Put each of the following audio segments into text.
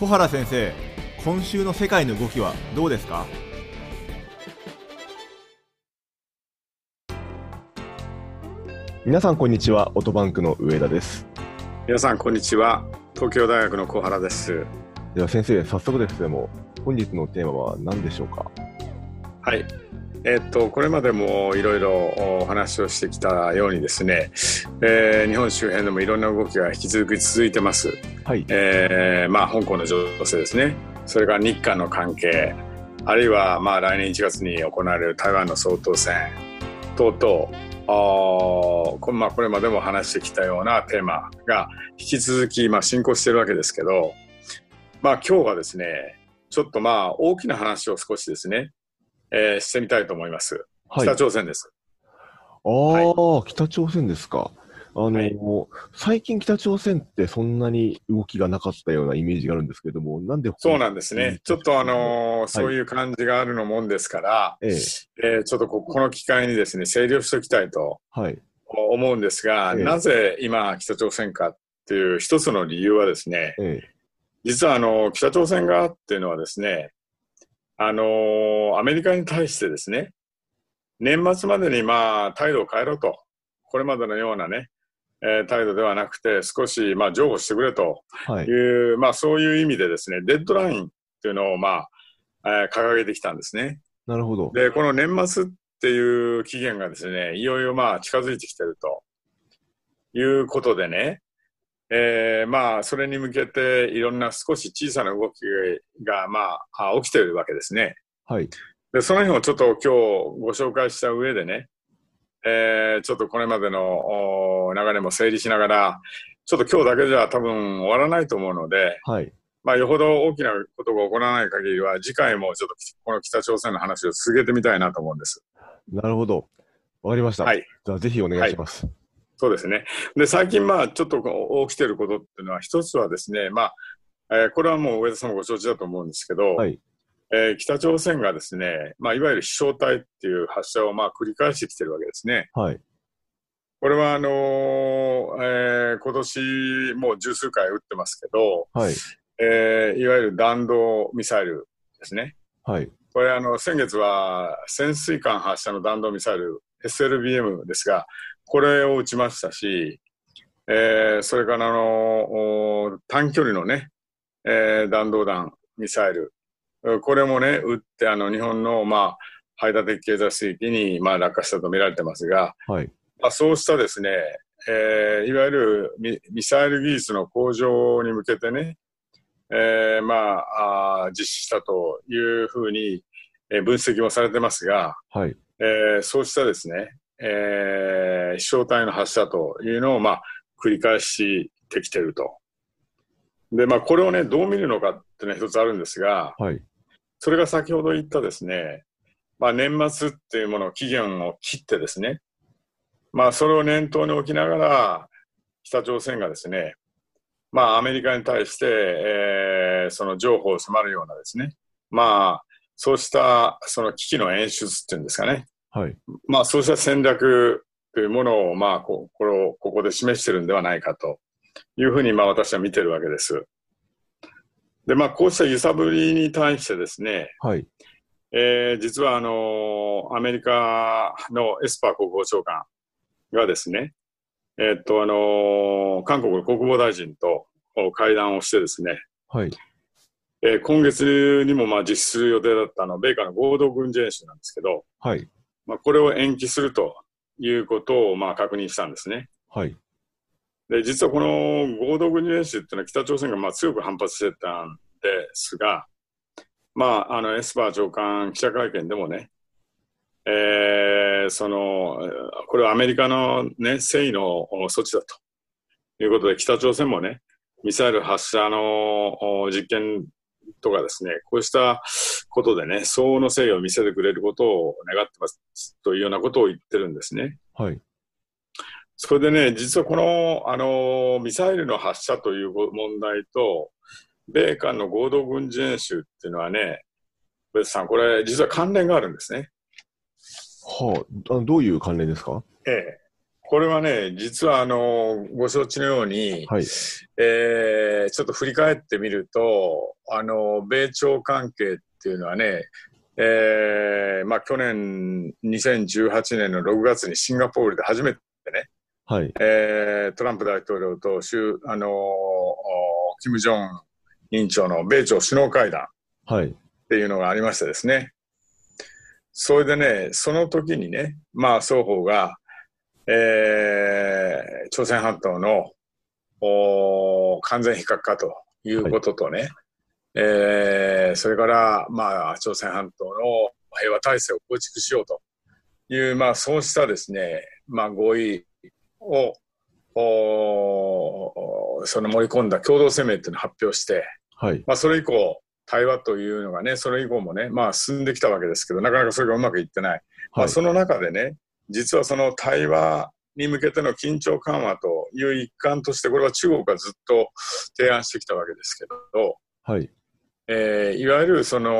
小原先生今週の世界の動きはどうですか？皆さんこんにちはオートバンクの上田です。皆さんこんにちは東京大学の小原です。では先生早速ですけども本日のテーマは何でしょうか？はいえっと、これまでもいろいろお話をしてきたようにですね、えー、日本周辺でもいろんな動きが引き続き続いてます。はい。えー、まあ、香港の情勢ですね。それから日韓の関係、あるいはまあ来年1月に行われる台湾の総統選等々、あまあ、これまでも話してきたようなテーマが引き続きまあ進行しているわけですけど、まあ、今日はですねちょっとまあ大きな話を少しですねえー、してみたいと思います。はい、北朝鮮です。ああ、はい、北朝鮮ですか。あの、はい、最近北朝鮮ってそんなに動きがなかったようなイメージがあるんですけども、なんでそうなんですね。ちょっとあのー、そういう感じがあるのもんですから、ええ。えー、ちょっとここの機会にですね、整理をしておきたいと思うんですが、え、なぜ今北朝鮮かっていう一つの理由はですね、実はあの、北朝鮮側っていうのはですね、あのー、アメリカに対してですね、年末までにまあ態度を変えろと、これまでのようなね、えー、態度ではなくて、少しまあ譲歩してくれという、はい、まあそういう意味でですね、デッドラインっていうのをまあ、えー、掲げてきたんですね。なるほど。で、この年末っていう期限がですね、いよいよまあ近づいてきてるということでね、えー、まあ、それに向けていろんな少し小さな動きが、まあ、起きているわけですね。はい。で、その辺をちょっと今日ご紹介した上でね、えー、ちょっとこれまでの流れも整理しながら、ちょっと今日だけじゃ多分終わらないと思うので、はい。まあ、よほど大きなことが起こらない限りは、次回もちょっとこの北朝鮮の話を続けてみたいなと思うんです。なるほど。わかりました。はい。じゃあ、ぜひお願いします。はいそうですね。で、最近、まあ、ちょっと起きてることっていうのは、一つはですね、まあ、えー、これはもう上田さんもご承知だと思うんですけど、はい、えー、北朝鮮がですね、まあ、いわゆる飛翔体っていう発射をまあ繰り返してきてるわけですね。はい。これはあのー、えー、今年もう十数回撃ってますけど、はい。えー、いわゆる弾道ミサイルですね。はい。これあの、先月は潜水艦発射の弾道ミサイル SLBM ですが、これを打ちましたし、えー、それからあの短距離のね、えー、弾道弾、ミサイル、これもね、撃ってあの日本の、まあ、排他的経済水域に、まあ、落下したと見られてますが、はい。まあ、そうしたですね、えー、いわゆるミミサイル技術の向上に向けてね、えー、まああ実施したというふうに、えー、分析もされてますが、はいえー、そうしたですね、えー、飛翔体の発射というのを、まあ、繰り返してきてると。で、まあ、これをね、どう見るのかっていうのは一つあるんですが、はい、それが先ほど言ったですね、まあ、年末っていうものを期限を切ってですね、まあ、それを念頭に置きながら、北朝鮮がですね、まあ、アメリカに対して、えー、その情報を迫るようなですね、まあ、そうしたその危機の演出っていうんですかね、はい。まあ、そうした戦略というものを、まあ、ここれをここで示してるんではないかというふうに、まあ、私は見てるわけです。で、まあ、こうした揺さぶりに対してですね、はい。えー、実は、あのー、アメリカのエスパー国防長官がですね、えー、っと、あのー、韓国の国防大臣と会談をしてですね、はい。えー、今月にもまあ実施する予定だったあの米韓の合同軍事演習なんですけど、はい。まあ、これを延期するということをまあ確認したんですね。はい。で、実はこの合同軍事演習っていうのは北朝鮮がまあ強く反発してたんですが、まあ、あの、エスパー長官記者会見でもね、えー、その、これはアメリカのね、誠意の措置だということで、北朝鮮もね、ミサイル発射の実験とかですね、こうしたことでね、相応の誠意を見せてくれることを願ってますというようなことを言ってるんですね。はい。それでね、実はこの、あの、ミサイルの発射という問題と、米韓の合同軍事演習っていうのはね、別さん、これ実は関連があるんですね。はあ、どういう関連ですか？ええ。これはね、実はあのご承知のように、はい、えー、ちょっと振り返ってみると、あの米朝関係っていうのはね、えーまあ、去年2018年の6月にシンガポールで初めてね、はい。えー、トランプ大統領とあのキム・ジョン委員長の米朝首脳会談っていうのがありましてですね、それでね、その時にね、まあ双方が、えー、朝鮮半島のお完全非核化ということとね、はい、えー、それから、まあ、朝鮮半島の平和体制を構築しようという、まあ、そうしたですね、まあ、合意をおその盛り込んだ共同声明っていうのを発表して、はい、まあ、それ以降、対話というのがね、それ以降もね、まあ、進んできたわけですけど、なかなかそれがうまくいってない。はい、まあ、その中でね、実はその対話に向けての緊張緩和という一環として、これは中国がずっと提案してきたわけですけど、はいえー、いわゆるその、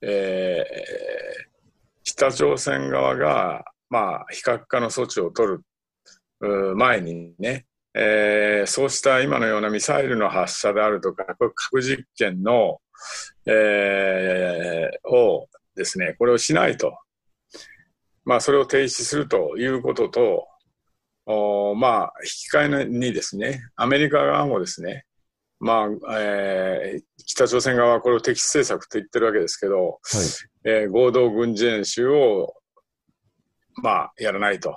えー、北朝鮮側が、まあ、非核化の措置を取る前にね、えー、そうした今のようなミサイルの発射であるとか、核実験の、えー、をですね、これをしないと。まあ、それを停止するということと、おまあ、引き換えにですね、アメリカ側もですね、まあ、えー、北朝鮮側はこれを敵視政策と言ってるわけですけど、はい。えー、合同軍事演習を、まあ、やらないと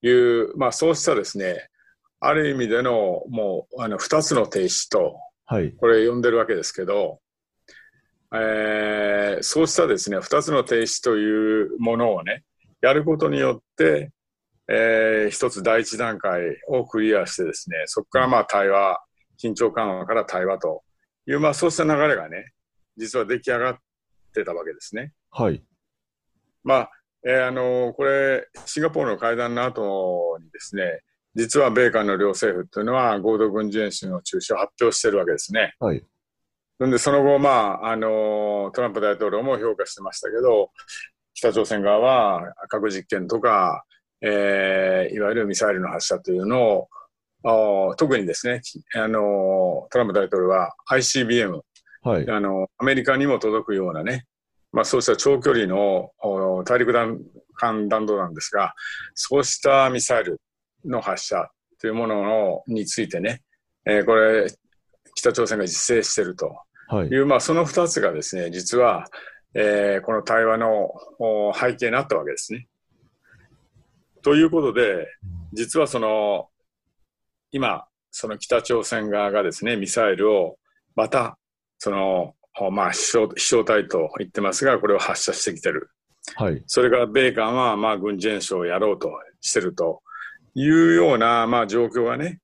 いう、まあ、そうしたですね、ある意味での、もう、あの、二つの停止と、はい、これ呼んでるわけですけど、えー、そうしたですね、二つの停止というものをね、やることによって、えー、一つ第一段階をクリアしてですね、そこからまあ対話、緊張緩和から対話という、まあそうした流れがね、実は出来上がってたわけですね。はい。まあ、えー、あのー、これ、シンガポールの会談の後にですね、実は米韓の両政府というのは合同軍事演習の中止を発表しているわけですね。はい。なんで、その後、まあ、あの、トランプ大統領も評価してましたけど、北朝鮮側は核実験とか、えー、いわゆるミサイルの発射というのを、特にですね、あの、トランプ大統領は ICBM、はい、あの、アメリカにも届くようなね、まあ、そうした長距離の大陸間弾道なんですが、そうしたミサイルの発射というもののについてね、えー、これ、北朝鮮が実践していると。い。う、はい、まあ、その2つがですね、実は、えー、この対話の背景になったわけですね。ということで、実はその、今、その北朝鮮側がですね、ミサイルをまた、その、まあ、飛翔飛翔体と言ってますが、これを発射してきてる。はい。それから米韓は、まあ、軍事演習をやろうとしてるというような、まあ、状況がね、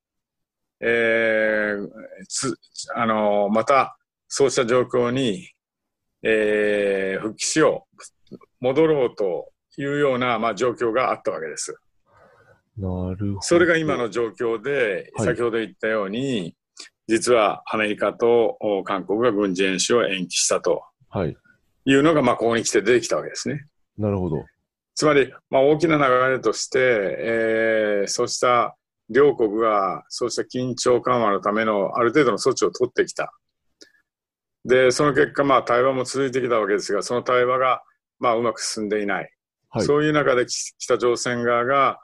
えー、つ、あの、また、そうした状況に、えー、復帰しよう、戻ろうというような、まあ、状況があったわけです。なるほど。それが今の状況で、先ほど言ったように、はい、実はアメリカと韓国が軍事演習を延期したと。はい。いうのが、まあ、ここに来て出てきたわけですね。なるほど。つまり、まあ、大きな流れとして、えー、そうした両国がそうした緊張緩和のためのある程度の措置を取ってきた。で、その結果、まあ、対話も続いてきたわけですが、その対話が、まあ、うまく進んでいない。はい、そういう中で北朝鮮側が、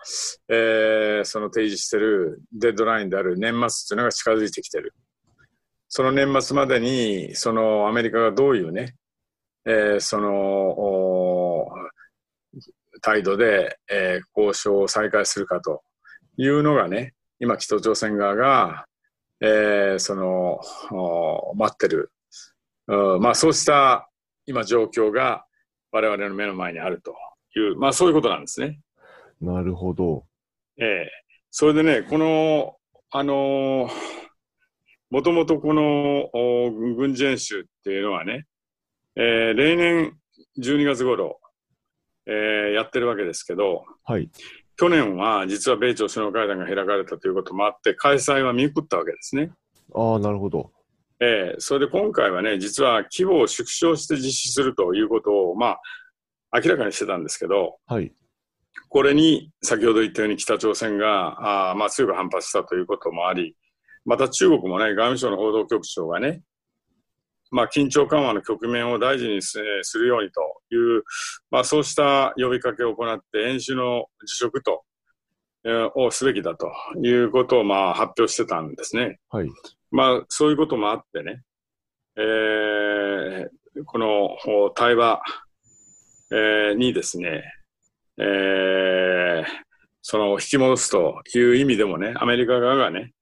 えー、その提示しているデッドラインである年末というのが近づいてきている。その年末までに、そのアメリカがどういうね、えー、その、態度で、えー、交渉を再開するかというのがね、今北朝鮮側が、えー、その、待ってる。まあそうした今状況が我々の目の前にあるという、まあそういうことなんですね。なるほど。ええー、それでね、この、あのー、もともとこの軍事演習っていうのはね、えー、例年12月頃、えー、やってるわけですけど、はい、去年は実は米朝首脳会談が開かれたということもあって、開催は見送ったわけですね。ああ、なるほど。えー、それで今回はね、実は規模を縮小して実施するということを、まあ、明らかにしてたんですけど、はい、これに先ほど言ったように北朝鮮があまあ強く反発したということもあり、また中国もね、外務省の報道局長がね、まあ、緊張緩和の局面を大事にするようにという、まあ、そうした呼びかけを行って演習の辞職と、えー、をすべきだということをまあ発表してたんですね。はい。まあ、そういうこともあってね、えー、この対話、えー、にですね、えー、その引き戻すという意味でもね、アメリカ側がね、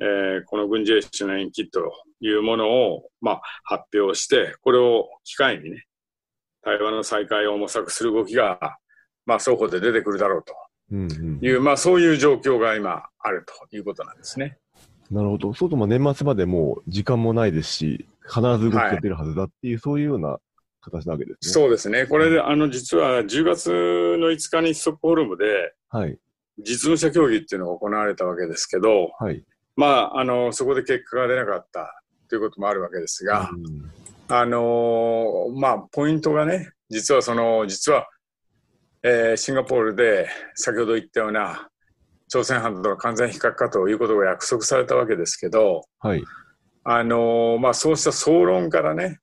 えー、この軍事演習の延期というものを、まあ、発表して、これを機会にね、対話の再開を模索する動きが、まあ、双方で出てくるだろうと。いう、うんうん、まあ、そういう状況が今あるということなんですね。なるほど。そうとも年末までもう時間もないですし、必ず動きが出るはずだっていう、はい、そういうような形なわけですね。そうですね。これで、あの、実は10月の5日にストックホルムで、はい。実務者協議っていうのが行われたわけですけど、はい。まあ、あの、そこで結果が出なかったということもあるわけですが、うん、あのまあ、ポイントがね、実はその、実は、えー、シンガポールで先ほど言ったような朝鮮半島の完全非核化ということが約束されたわけですけど、はい。あのまあ、そうした総論からね、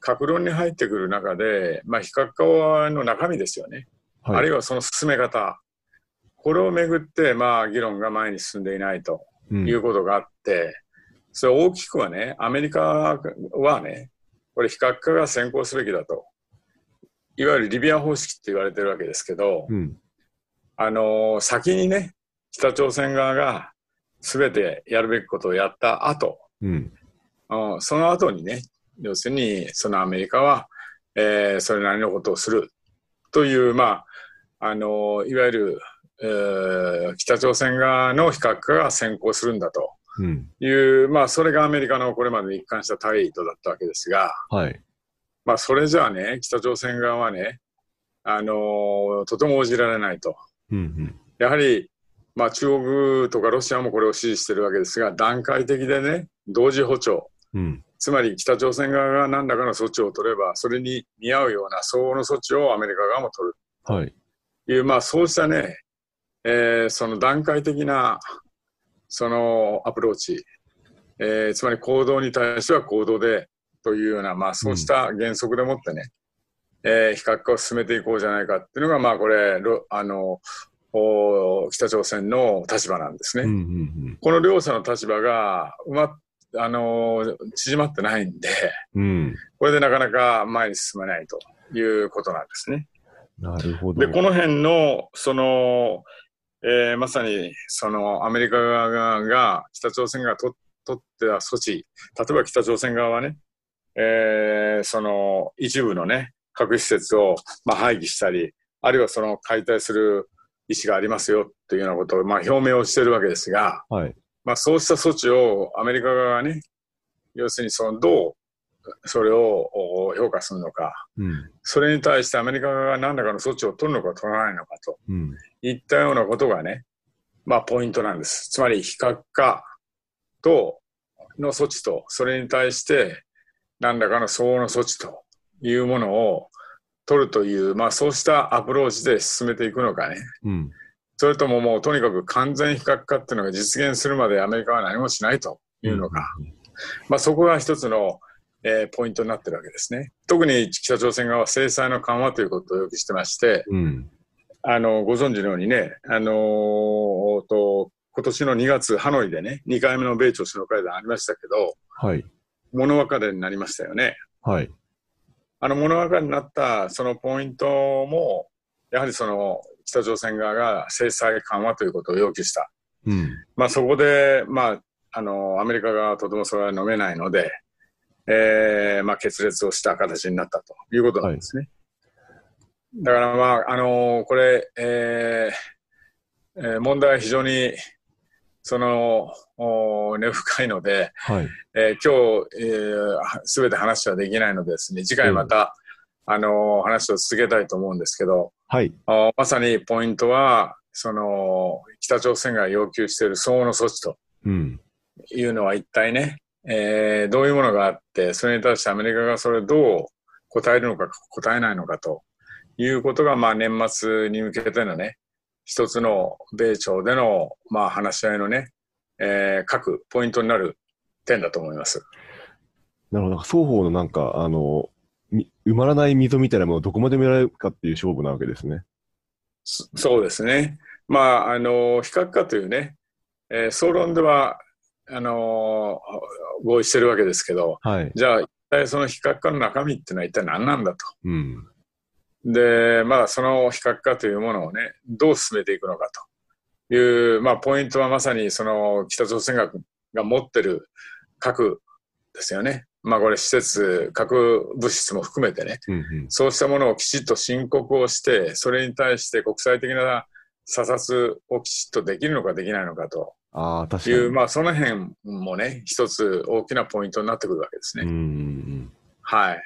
核論に入ってくる中で、まあ、非核化の中身ですよね、はい、あるいはその進め方、これをめぐって、まあ、議論が前に進んでいないということがあって、うん、それ大きくはね、アメリカはね、これ非核化が先行すべきだと。いわゆるリビア方式って言われてるわけですけど、うん、あの先にね、北朝鮮側が全てやるべきことをやった後、うん、その後にね、要するにそのアメリカは、えー、それなりのことをするという、まあ、あのいわゆる、えー、北朝鮮側の非核化が先行するんだと。いう、うん、まあ、それがアメリカのこれまで一貫したタイトだったわけですが、はい、まあ、それじゃあね、北朝鮮側はね、あのとても応じられないと。うんうん、やはり、まあ、中国とかロシアもこれを支持しているわけですが、段階的でね、同時歩調、うん、つまり北朝鮮側が何らかの措置を取れば、それに見合うような相応の措置をアメリカ側も取る。はい。いう、まあ、そうしたね、えー、その段階的な、そのアプローチ、えー、つまり行動に対しては行動でというような、まあ、そうした原則でもってね、うん、えー、非核化を進めていこうじゃないかっていうのが、まあ、これ、あの、北朝鮮の立場なんですね。うんうんうん、この両者の立場がうまあの縮まってないんで、うん、これでなかなか前に進めないということなんですね。なるほど。で、この辺の、その、えー、まさに、その、アメリカ側が、北朝鮮がと取ってた措置、例えば北朝鮮側はね、えー、その、一部のね、核施設を、まあ、廃棄したり、あるいはその解体する意思がありますよっていうようなことを、まあ、表明をしているわけですが、はい、まあ、そうした措置をアメリカ側がね、要するにそのどうそれを評価するのか、うん、それに対してアメリカ側が何らかの措置を取るのか取らないのかと、うん、いったようなことがね、まあ、ポイントなんです。つまり非核化との措置と、それに対して何らかの相応の措置というものを取るという、まあ、そうしたアプローチで進めていくのかね。うんそれとももうとにかく完全非核化っていうのが実現するまでアメリカは何もしないというのが、まあ、そこが一つの、えー、ポイントになってるわけですね。特に北朝鮮側は制裁の緩和ということをよくしてまして、うん、あのご存知のようにね、あのー、と今年の2月、ハノイでね、2回目の米朝首脳会談ありましたけど、はい、物別れになりましたよね。はい、あの物別れになったそのポイントも、やはりその北朝鮮側が制裁緩和ということを要求した。うん、まあそこで、まあ、あの、アメリカがとてもそれは飲めないので、えー、まあ決裂をした形になったということなんですね。はい、だからまあ、あのこれ、えー、えー、問題は非常に、その、根深いので、はい、えー、今日、す、え、べ、て話はできないのでですね、次回また、あの話を続けたいと思うんですけど、はい、まさにポイントは、その北朝鮮が要求している相応の措置というのは一体ね、えー、どういうものがあって、それに対してアメリカがそれをどう答えるのか答えないのかということが、まあ、年末に向けてのね、一つの米朝での、まあ、話し合いのね、えー、各ポイントになる点だと思います。なるほど。双方のなんか、あの、埋まらない溝みたいなものをどこまで見られるかっていう勝負なわけですね。そうですね。まあ、あの、非核化というね、えー、総論では、あのー、合意してるわけですけど、はい、じゃあ、一体その非核化の中身っていうのは一体何なんだと。うん、で、まあ、その非核化というものをね、どう進めていくのかという、まあ、ポイントはまさにその北朝鮮がが持ってる核ですよね。まあこれ施設、核物質も含めてね、うんうん、そうしたものをきちっと申告をして、それに対して国際的な査察をきちっとできるのかできないのかとあ確かいう、まあその辺もね、一つ大きなポイントになってくるわけですね。はい。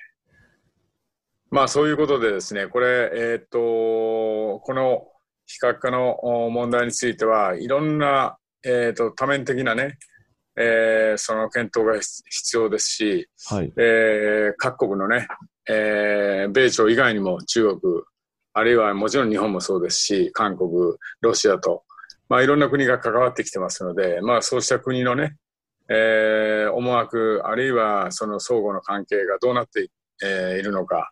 まあそういうことでですね、これ、えー、っと、この非核化の問題については、いろんな、えー、っと多面的なね、えー、その検討が必要ですし、はい、えー、各国のね、えー、米朝以外にも中国、あるいはもちろん日本もそうですし、韓国、ロシアと、まあ、いろんな国が関わってきてますので、まあ、そうした国のね、えー、思惑、あるいはその相互の関係がどうなってい,、えー、いるのか、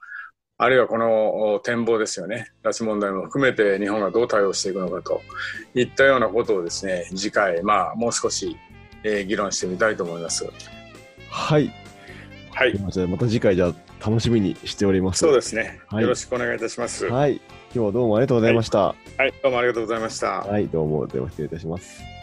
あるいはこの展望ですよね、拉致問題も含めて日本がどう対応していくのかといったようなことをですね、次回、まあ、もう少しえー、議論してみたいと思います。はい。はい。また次回じゃ楽しみにしております。そうですね、はい、よろしくお願いいたします。はい。今日はどうもありがとうございました。はい、はい、どうもありがとうございました。はい、どうも、では失礼いたします。